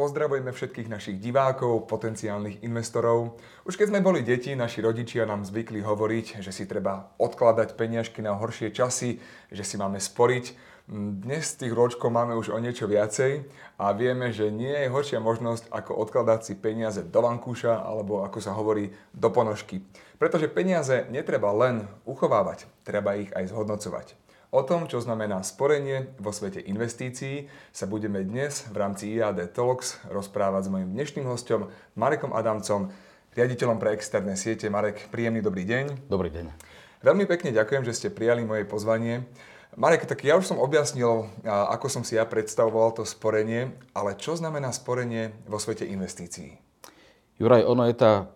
Pozdravujeme všetkých našich divákov, potenciálnych investorov. Už keď sme boli deti, naši rodičia nám zvykli hovoriť, že si treba odkladať peniažky na horšie časy, že si máme sporiť. Dnes tých ročkov máme už o niečo viacej a vieme, že nie je horšia možnosť ako odkladať si peniaze do vankúša alebo ako sa hovorí do ponožky. Pretože peniaze netreba len uchovávať, treba ich aj zhodnocovať. O tom, čo znamená sporenie vo svete investícií, sa budeme dnes v rámci IAD Talks rozprávať s mojim dnešným hostom Marekom Adamcom, riaditeľom pre externé siete. Marek, príjemný dobrý deň. Dobrý deň. Veľmi pekne ďakujem, že ste prijali moje pozvanie. Marek, tak ja už som objasnil, ako som si ja predstavoval to sporenie, ale čo znamená sporenie vo svete investícií? Juraj, ono je tá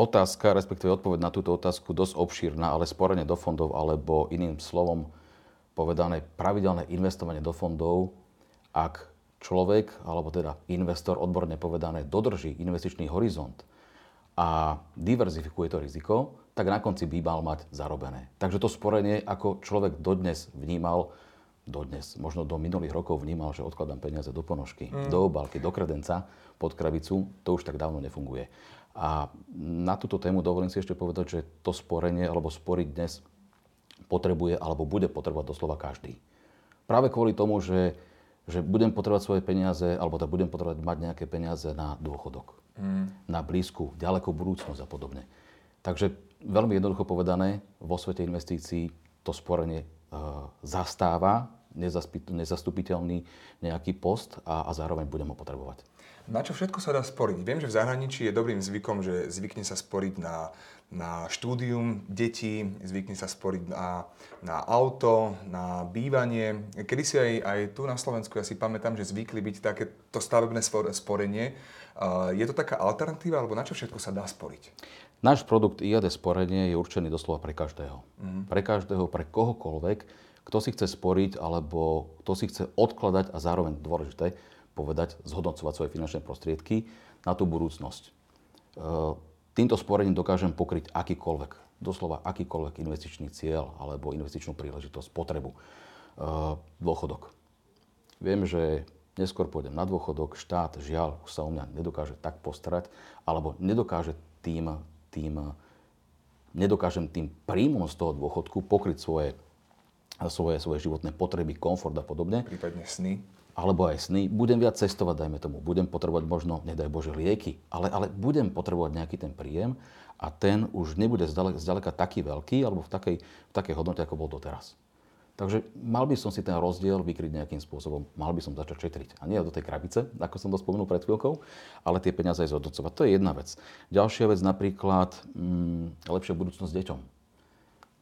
otázka, respektíve odpoveď na túto otázku dosť obšírna, ale sporenie do fondov alebo iným slovom povedané pravidelné investovanie do fondov, ak človek, alebo teda investor odborne povedané, dodrží investičný horizont a diverzifikuje to riziko, tak na konci by mal mať zarobené. Takže to sporenie, ako človek dodnes vnímal, dodnes, možno do minulých rokov vnímal, že odkladám peniaze do ponožky, mm. do obalky, do kredenca, pod krabicu, to už tak dávno nefunguje. A na túto tému dovolím si ešte povedať, že to sporenie alebo sporiť dnes potrebuje alebo bude potrebovať doslova každý. Práve kvôli tomu, že, že budem potrebovať svoje peniaze, alebo teda budem potrebovať mať nejaké peniaze na dôchodok, mm. na blízku, ďalekú budúcnosť a podobne. Takže veľmi jednoducho povedané, vo svete investícií to sporenie e, zastáva, nezastupiteľný nejaký post a, a zároveň budem ho potrebovať. Na čo všetko sa dá sporiť? Viem, že v zahraničí je dobrým zvykom, že zvykne sa sporiť na na štúdium detí, zvykne sa sporiť na, na auto, na bývanie. Kedy si aj, aj tu na Slovensku, ja si pamätám, že zvykli byť takéto stavebné sporenie. Je to taká alternatíva, alebo na čo všetko sa dá sporiť? Náš produkt IAD sporenie je určený doslova pre každého. Mm. Pre každého, pre kohokoľvek, kto si chce sporiť, alebo kto si chce odkladať a zároveň dôležité povedať, zhodnocovať svoje finančné prostriedky na tú budúcnosť Týmto sporením dokážem pokryť akýkoľvek, doslova akýkoľvek investičný cieľ alebo investičnú príležitosť, potrebu, e, dôchodok. Viem, že neskôr pôjdem na dôchodok, štát, žiaľ, už sa u mňa nedokáže tak postarať, alebo nedokáže tým, tým nedokážem tým príjmom z toho dôchodku pokryť svoje, svoje, svoje životné potreby, komfort a podobne. Prípadne sny alebo aj sny, budem viac cestovať, dajme tomu, budem potrebovať možno, nedaj Bože, lieky, ale, ale budem potrebovať nejaký ten príjem a ten už nebude zďaleka, zďaleka taký veľký alebo v takej, v takej hodnote, ako bol doteraz. Takže mal by som si ten rozdiel vykryť nejakým spôsobom, mal by som začať šetriť. A nie do tej krabice, ako som to spomenul pred chvíľkou, ale tie peniaze aj zhodnocovať. To je jedna vec. Ďalšia vec napríklad, mm, lepšia budúcnosť deťom.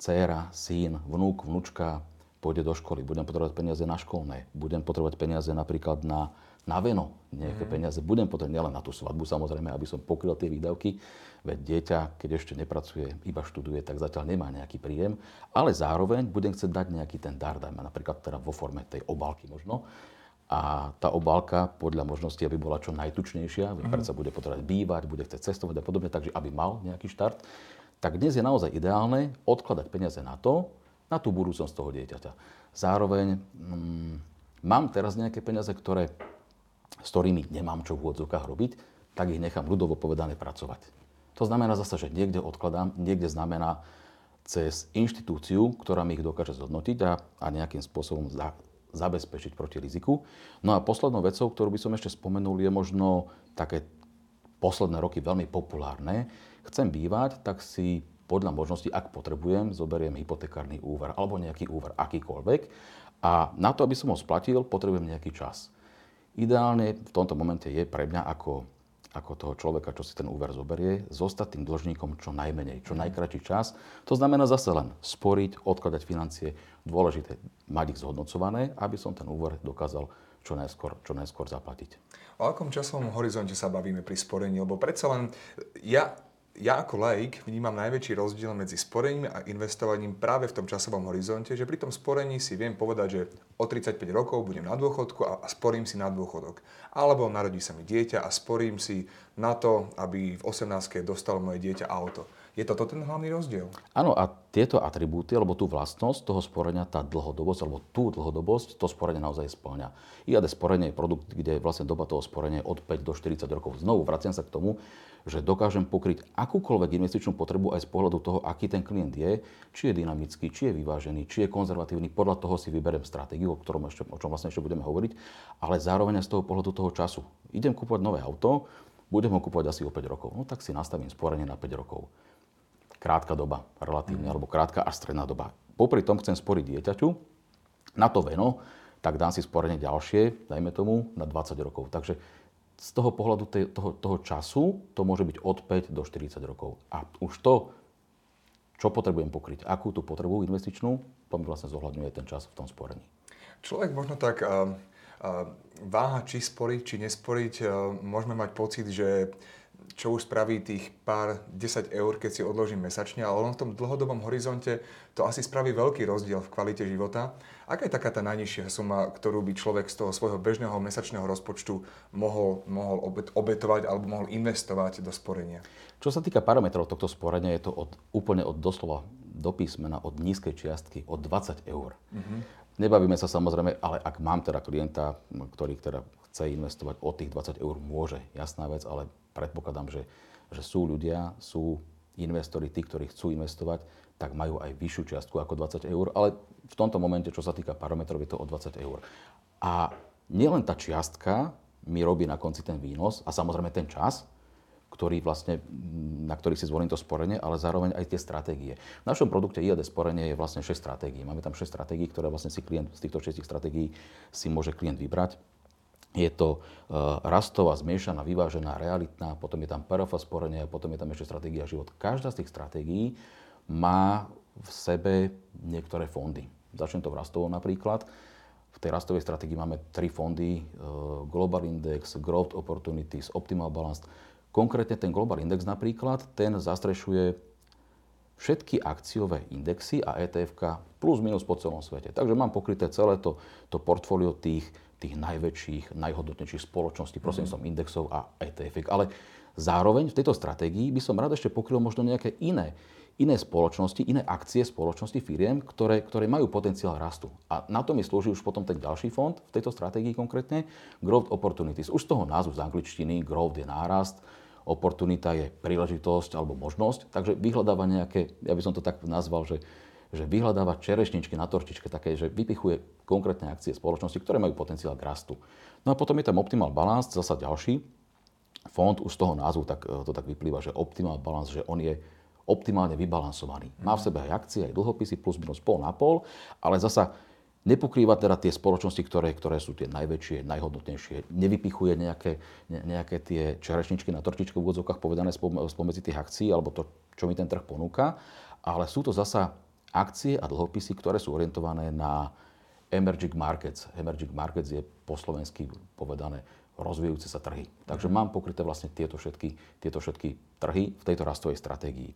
Céra, syn, vnúk, vnúčka, pôjde do školy, budem potrebovať peniaze na školné, budem potrebovať peniaze napríklad na, na veno, nejaké mm. peniaze, budem potrebovať nielen na tú svadbu samozrejme, aby som pokryl tie výdavky, veď dieťa, keď ešte nepracuje, iba študuje, tak zatiaľ nemá nejaký príjem, ale zároveň budem chcieť dať nejaký ten dar, dajme napríklad teda vo forme tej obálky možno, a tá obálka podľa možnosti, aby bola čo najtučnejšia, mm. predsa bude potrebovať bývať, bude chcieť cestovať a podobne, takže aby mal nejaký štart, tak dnes je naozaj ideálne odkladať peniaze na to, na tú budúcnosť toho dieťaťa. Zároveň mm, mám teraz nejaké peniaze, ktoré, s ktorými nemám čo v úvodzovkách robiť, tak ich nechám ľudovo povedané pracovať. To znamená zase, že niekde odkladám, niekde znamená cez inštitúciu, ktorá mi ich dokáže zhodnotiť a, a nejakým spôsobom za, zabezpečiť proti riziku. No a poslednou vecou, ktorú by som ešte spomenul, je možno také posledné roky veľmi populárne. Chcem bývať, tak si podľa možnosti, ak potrebujem, zoberiem hypotekárny úver alebo nejaký úver akýkoľvek a na to, aby som ho splatil, potrebujem nejaký čas. Ideálne v tomto momente je pre mňa ako, ako toho človeka, čo si ten úver zoberie, zostať tým dlžníkom čo najmenej, čo najkračší čas. To znamená zase len sporiť, odkladať financie. Dôležité mať ich zhodnocované, aby som ten úver dokázal čo najskôr, čo najskôr zaplatiť. O akom časovom horizonte sa bavíme pri sporení? Lebo predsa len ja ja ako laik vnímam najväčší rozdiel medzi sporením a investovaním práve v tom časovom horizonte, že pri tom sporení si viem povedať, že o 35 rokov budem na dôchodku a, sporím si na dôchodok. Alebo narodí sa mi dieťa a sporím si na to, aby v 18 dostalo moje dieťa auto. Je toto ten hlavný rozdiel? Áno, a tieto atribúty, alebo tú vlastnosť toho sporenia, tá dlhodobosť, alebo tú dlhodobosť, to sporenie naozaj splňa. IAD sporenie je produkt, kde vlastne doba toho sporenia je od 5 do 40 rokov. Znovu vraciam sa k tomu, že dokážem pokryť akúkoľvek investičnú potrebu aj z pohľadu toho, aký ten klient je, či je dynamický, či je vyvážený, či je konzervatívny. Podľa toho si vyberiem stratégiu, o, ktorom ešte, o čom vlastne ešte budeme hovoriť, ale zároveň aj z toho pohľadu toho času. Idem kúpovať nové auto, budem ho kúpovať asi o 5 rokov. No tak si nastavím sporenie na 5 rokov. Krátka doba, relatívne, mm. alebo krátka až stredná doba. Popri tom chcem sporiť dieťaťu, na to veno, tak dám si sporenie ďalšie, dajme tomu, na 20 rokov. Takže z toho pohľadu toho, toho času to môže byť od 5 do 40 rokov. A už to, čo potrebujem pokryť, akú tú potrebu investičnú, to mi vlastne zohľadňuje ten čas v tom sporení. Človek možno tak uh, uh, váha, či sporiť, či nesporiť. Uh, môžeme mať pocit, že čo už spraví tých pár 10 eur, keď si odložím mesačne, ale on v tom dlhodobom horizonte to asi spraví veľký rozdiel v kvalite života. Aká je taká tá najnižšia suma, ktorú by človek z toho svojho bežného mesačného rozpočtu mohol, mohol obetovať alebo mohol investovať do sporenia? Čo sa týka parametrov tohto sporenia, je to od, úplne od doslova do písmena, od nízkej čiastky, od 20 eur. Mm-hmm. Nebavíme sa samozrejme, ale ak mám teda klienta, ktorý teda chce investovať od tých 20 eur, môže, jasná vec, ale predpokladám, že, že sú ľudia, sú investori, tí, ktorí chcú investovať, tak majú aj vyššiu čiastku ako 20 eur, ale v tomto momente, čo sa týka parametrov, je to o 20 eur. A nielen tá čiastka mi robí na konci ten výnos a samozrejme ten čas, ktorý vlastne, na ktorý si zvolím to sporenie, ale zároveň aj tie stratégie. V našom produkte IAD sporenie je vlastne 6 stratégií. Máme tam 6 stratégií, ktoré vlastne si klient z týchto 6 stratégií si môže klient vybrať. Je to uh, rastová, zmiešaná, vyvážená, realitná, potom je tam sporenie, potom je tam ešte stratégia život. Každá z tých stratégií má v sebe niektoré fondy. Začnem to v rastovom napríklad. V tej rastovej stratégii máme tri fondy, uh, Global Index, Growth Opportunities, Optimal Balance. Konkrétne ten Global Index napríklad, ten zastrešuje všetky akciové indexy a etf plus minus po celom svete. Takže mám pokryté celé to, to portfólio tých tých najväčších, najhodnotnejších spoločností prosím mm-hmm. som indexov a etf Ale zároveň v tejto stratégii by som rád ešte pokryl možno nejaké iné, iné spoločnosti, iné akcie spoločnosti firiem, ktoré, ktoré majú potenciál rastu. A na to mi slúži už potom ten ďalší fond v tejto stratégii konkrétne, Growth Opportunities. Už z toho názvu z angličtiny Growth je nárast, oportunita je príležitosť alebo možnosť, takže vyhľadáva nejaké, ja by som to tak nazval, že že vyhľadáva čerešničky na tortičke, také, že vypichuje konkrétne akcie spoločnosti, ktoré majú potenciál k rastu. No a potom je tam Optimal Balance, zasa ďalší fond, už z toho názvu tak, e, to tak vyplýva, že Optimal Balance, že on je optimálne vybalansovaný. Má v sebe aj akcie, aj dlhopisy, plus minus pol na pol, ale zasa nepokrýva teda tie spoločnosti, ktoré, ktoré sú tie najväčšie, najhodnotnejšie. Nevypichuje nejaké, ne, nejaké tie čerešničky na tortičke v úvodzovkách povedané spomedzi tých akcií alebo to, čo mi ten trh ponúka, ale sú to zasa akcie a dlhopisy, ktoré sú orientované na emerging markets. Emerging markets je po slovensky povedané rozvíjúce sa trhy. Takže mám pokryté vlastne tieto všetky, tieto všetky trhy v tejto rastovej stratégii.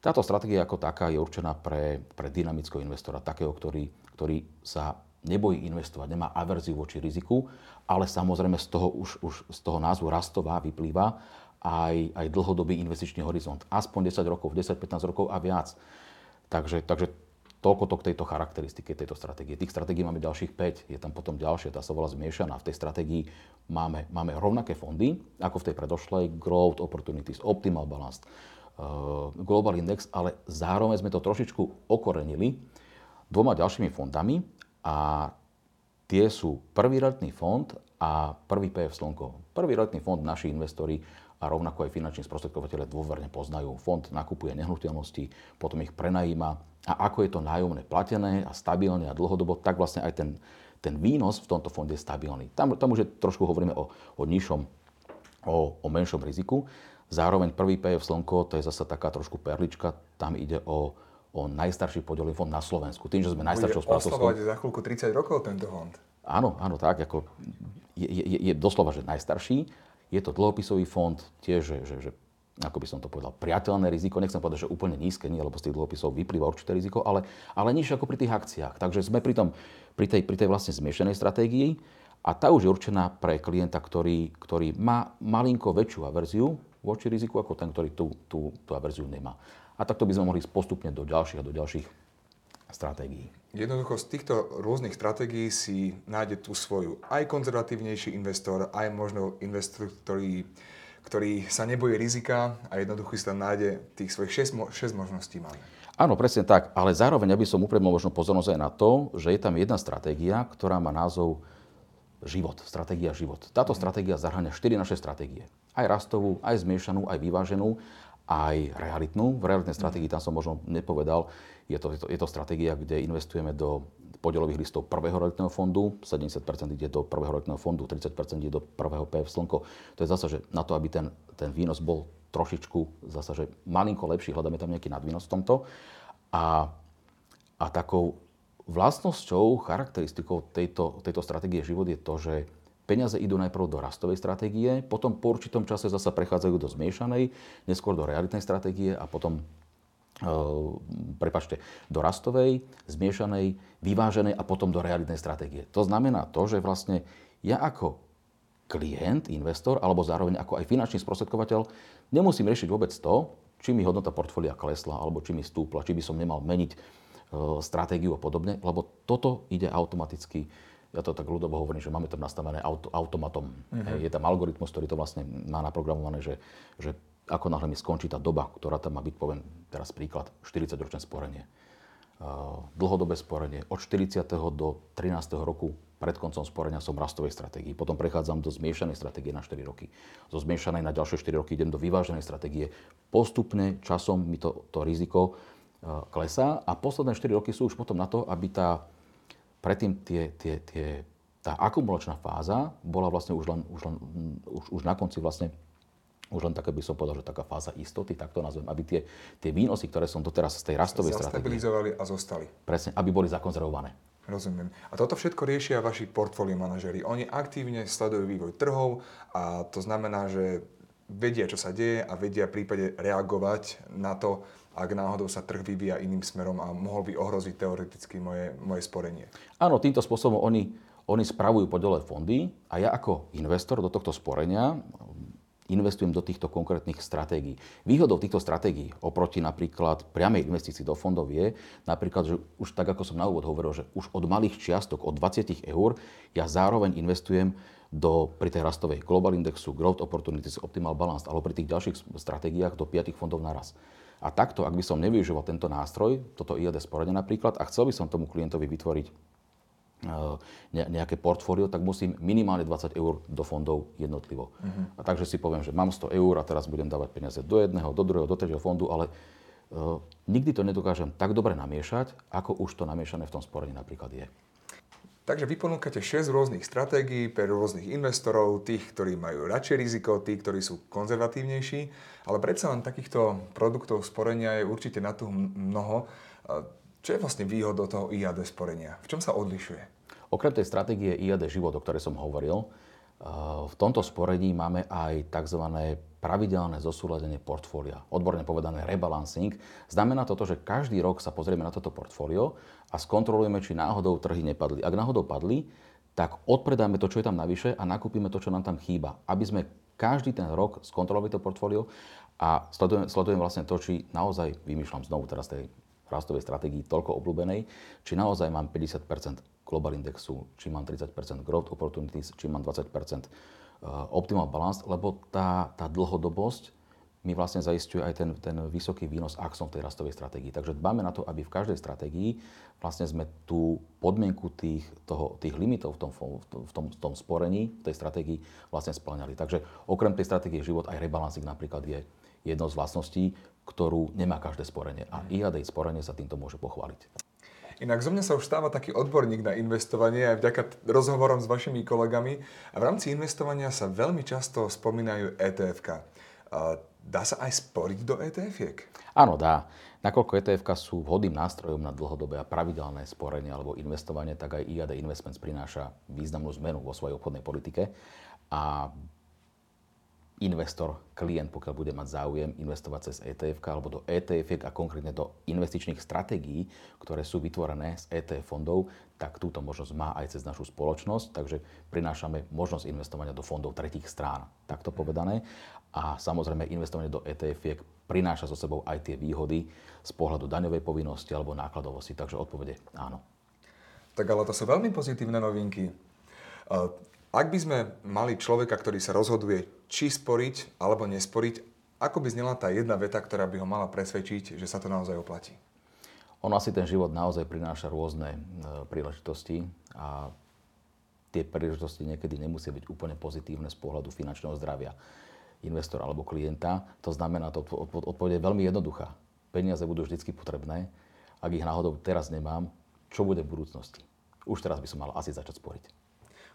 Táto stratégia ako taká je určená pre, pre dynamického investora, takého, ktorý, ktorý sa nebojí investovať, nemá averziu voči riziku, ale samozrejme z toho, už, už z toho názvu rastová vyplýva aj, aj dlhodobý investičný horizont. Aspoň 10 rokov, 10-15 rokov a viac. Takže, takže toľko to k tejto charakteristike, tejto stratégie. Tých stratégií máme ďalších 5, je tam potom ďalšie, tá sa volá zmiešaná. V tej stratégii máme, máme rovnaké fondy, ako v tej predošlej, Growth, Opportunities, Optimal Balance, uh, Global Index, ale zároveň sme to trošičku okorenili dvoma ďalšími fondami a tie sú prvý realitný fond a prvý PF Slnko. Prvý realitný fond naši investori a rovnako aj finanční sprostredkovateľe dôverne poznajú. Fond nakupuje nehnuteľnosti, potom ich prenajíma a ako je to nájomné platené a stabilné a dlhodobo, tak vlastne aj ten, ten výnos v tomto fonde je stabilný. Tam, tam už je, trošku hovoríme o, o nižšom, o, o menšom riziku. Zároveň prvý PF Slnko, to je zase taká trošku perlička, tam ide o, o najstarší podielový fond na Slovensku. Tým, že sme najstaršou. Bude za chvíľku 30 rokov tento fond. Áno, áno, tak, ako je, je, je doslova, že najstarší je to dlhopisový fond, tiež, že, že, že ako by som to povedal, priateľné riziko. Nechcem povedať, že úplne nízke, nie, lebo z tých dlhopisov vyplýva určité riziko, ale, ale nižšie ako pri tých akciách. Takže sme pri, tom, pri, tej, pri tej vlastne zmiešanej stratégii a tá už je určená pre klienta, ktorý, ktorý má malinko väčšiu averziu voči riziku ako ten, ktorý tú, tú, tú averziu nemá. A takto by sme mohli postupne do ďalších a do ďalších stratégií. Jednoducho z týchto rôznych stratégií si nájde tú svoju aj konzervatívnejší investor, aj možno investor, ktorý, ktorý sa nebojí rizika a jednoducho si tam nájde tých svojich 6, 6 možností máme. Áno, presne tak, ale zároveň aby som upriamil možno pozornosť aj na to, že je tam jedna stratégia, ktorá má názov život, stratégia život. Táto stratégia zahrania 4 naše stratégie. Aj rastovú, aj zmiešanú, aj vyváženú, aj realitnú. V realitnej stratégii tam som možno nepovedal, je to, je to, je to stratégia, kde investujeme do podielových listov prvého realitného fondu, 70% ide do prvého realitného fondu, 30% ide do prvého PF Slnko. To je zase, že na to, aby ten, ten výnos bol trošičku zase, že malinko lepší, hľadáme tam nejaký nadvýnos v tomto. A, a takou vlastnosťou, charakteristikou tejto, tejto stratégie život je to, že peniaze idú najprv do rastovej stratégie, potom po určitom čase zasa prechádzajú do zmiešanej, neskôr do realitnej stratégie a potom e, prepačte, do rastovej, zmiešanej, vyváženej a potom do realitnej stratégie. To znamená to, že vlastne ja ako klient, investor, alebo zároveň ako aj finančný sprostredkovateľ, nemusím riešiť vôbec to, či mi hodnota portfólia klesla, alebo či mi stúpla, či by som nemal meniť e, stratégiu a podobne, lebo toto ide automaticky ja to tak ľudovo hovorím, že máme to nastavené auto, automatom. Uh-huh. Je tam algoritmus, ktorý to vlastne má naprogramované, že, že ako náhle mi skončí tá doba, ktorá tam má byť, poviem teraz príklad, 40-ročné sporenie. Uh, dlhodobé sporenie. Od 40. do 13. roku pred koncom sporenia som rastovej stratégii. Potom prechádzam do zmiešanej stratégie na 4 roky. Zo zmiešanej na ďalšie 4 roky idem do vyváženej stratégie. Postupne časom mi to, to riziko uh, klesá a posledné 4 roky sú už potom na to, aby tá, predtým tie, tie, tie, tá akumulačná fáza bola vlastne už, len, už, len, už, už na konci vlastne už len také by som povedal, že taká fáza istoty, tak to nazvem, aby tie, tie výnosy, ktoré som doteraz z tej rastovej stratégie... Zastabilizovali a zostali. Presne, aby boli zakonzervované. Rozumiem. A toto všetko riešia vaši portfólio manažery. Oni aktívne sledujú vývoj trhov a to znamená, že vedia, čo sa deje a vedia v prípade reagovať na to, ak náhodou sa trh vyvíja iným smerom a mohol by ohroziť teoreticky moje, moje sporenie. Áno, týmto spôsobom oni, oni spravujú podielové fondy a ja ako investor do tohto sporenia investujem do týchto konkrétnych stratégií. Výhodou týchto stratégií oproti napríklad priamej investícii do fondov je napríklad, že už tak, ako som na úvod hovoril, že už od malých čiastok, od 20 eur, ja zároveň investujem do, pri tej rastovej Global Indexu, Growth Opportunities, Optimal Balance, alebo pri tých ďalších stratégiách do 5 fondov naraz. A takto, ak by som nevyužíval tento nástroj, toto IAD sporenie napríklad, a chcel by som tomu klientovi vytvoriť Eh, nejaké portfólio, tak musím minimálne 20 eur do fondov jednotlivo. Uh-huh. A takže si poviem, že mám 100 eur a teraz budem dávať peniaze do jedného, do druhého, do tretieho fondu, ale uh, nikdy to nedokážem tak dobre namiešať, ako už to namiešané v tom sporení napríklad je. Takže vy ponúkate 6 rôznych stratégií pre rôznych investorov, tých, ktorí majú radšej riziko, tí, ktorí sú konzervatívnejší, ale predsa len takýchto produktov sporenia je určite na tu mnoho. Čo je vlastne výhodou toho IAD sporenia? V čom sa odlišuje? Okrem tej stratégie IAD život, o ktorej som hovoril, v tomto sporení máme aj tzv. pravidelné zosúladenie portfólia. Odborne povedané rebalancing. Znamená to, že každý rok sa pozrieme na toto portfólio a skontrolujeme, či náhodou trhy nepadli. Ak náhodou padli, tak odpredáme to, čo je tam navyše a nakúpime to, čo nám tam chýba. Aby sme každý ten rok skontrolovali to portfólio a sledujem, sledujem vlastne to, či naozaj, vymýšľam znovu teraz tej rastovej stratégii toľko obľúbenej, či naozaj mám 50% global indexu, či mám 30% growth opportunities, či mám 20% eh, optimal balance, lebo tá, tá dlhodobosť mi vlastne zaistuje aj ten, ten vysoký výnos, ak som v tej rastovej stratégii. Takže dbáme na to, aby v každej stratégii vlastne sme tú podmienku tých, toho, tých limitov v tom, v, tom, v tom sporení, v tej stratégii vlastne splňali. Takže okrem tej stratégie život aj rebalancing napríklad je jednou z vlastností, ktorú nemá každé sporenie. A IAD sporenie sa týmto môže pochváliť. Inak zo mňa sa už stáva taký odborník na investovanie aj vďaka rozhovorom s vašimi kolegami. A v rámci investovania sa veľmi často spomínajú etf Dá sa aj sporiť do ETF-iek? Áno, dá. Nakoľko etf sú vhodným nástrojom na dlhodobé a pravidelné sporenie alebo investovanie, tak aj IAD Investments prináša významnú zmenu vo svojej obchodnej politike. A investor, klient, pokiaľ bude mať záujem investovať cez ETF alebo do ETF a konkrétne do investičných stratégií, ktoré sú vytvorené z ETF fondov, tak túto možnosť má aj cez našu spoločnosť, takže prinášame možnosť investovania do fondov tretích strán, takto povedané. a samozrejme investovanie do etf prináša so sebou aj tie výhody z pohľadu daňovej povinnosti alebo nákladovosti. Takže odpovede áno. Tak ale to sú veľmi pozitívne novinky. Ak by sme mali človeka, ktorý sa rozhoduje, či sporiť alebo nesporiť, ako by znela tá jedna veta, ktorá by ho mala presvedčiť, že sa to naozaj oplatí? Ono asi ten život naozaj prináša rôzne e, príležitosti a tie príležitosti niekedy nemusia byť úplne pozitívne z pohľadu finančného zdravia investora alebo klienta. To znamená, to odpoveď je veľmi jednoduchá. Peniaze budú vždy potrebné. Ak ich náhodou teraz nemám, čo bude v budúcnosti? Už teraz by som mal asi začať sporiť.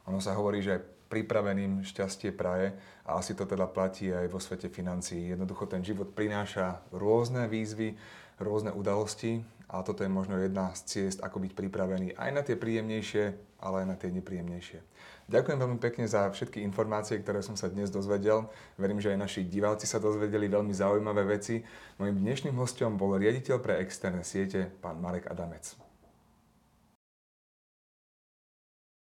Ono sa hovorí, že pripraveným šťastie praje a asi to teda platí aj vo svete financií. Jednoducho ten život prináša rôzne výzvy, rôzne udalosti a toto je možno jedna z ciest, ako byť pripravený aj na tie príjemnejšie, ale aj na tie nepríjemnejšie. Ďakujem veľmi pekne za všetky informácie, ktoré som sa dnes dozvedel. Verím, že aj naši diváci sa dozvedeli veľmi zaujímavé veci. Mojím dnešným hostom bol riaditeľ pre externé siete, pán Marek Adamec.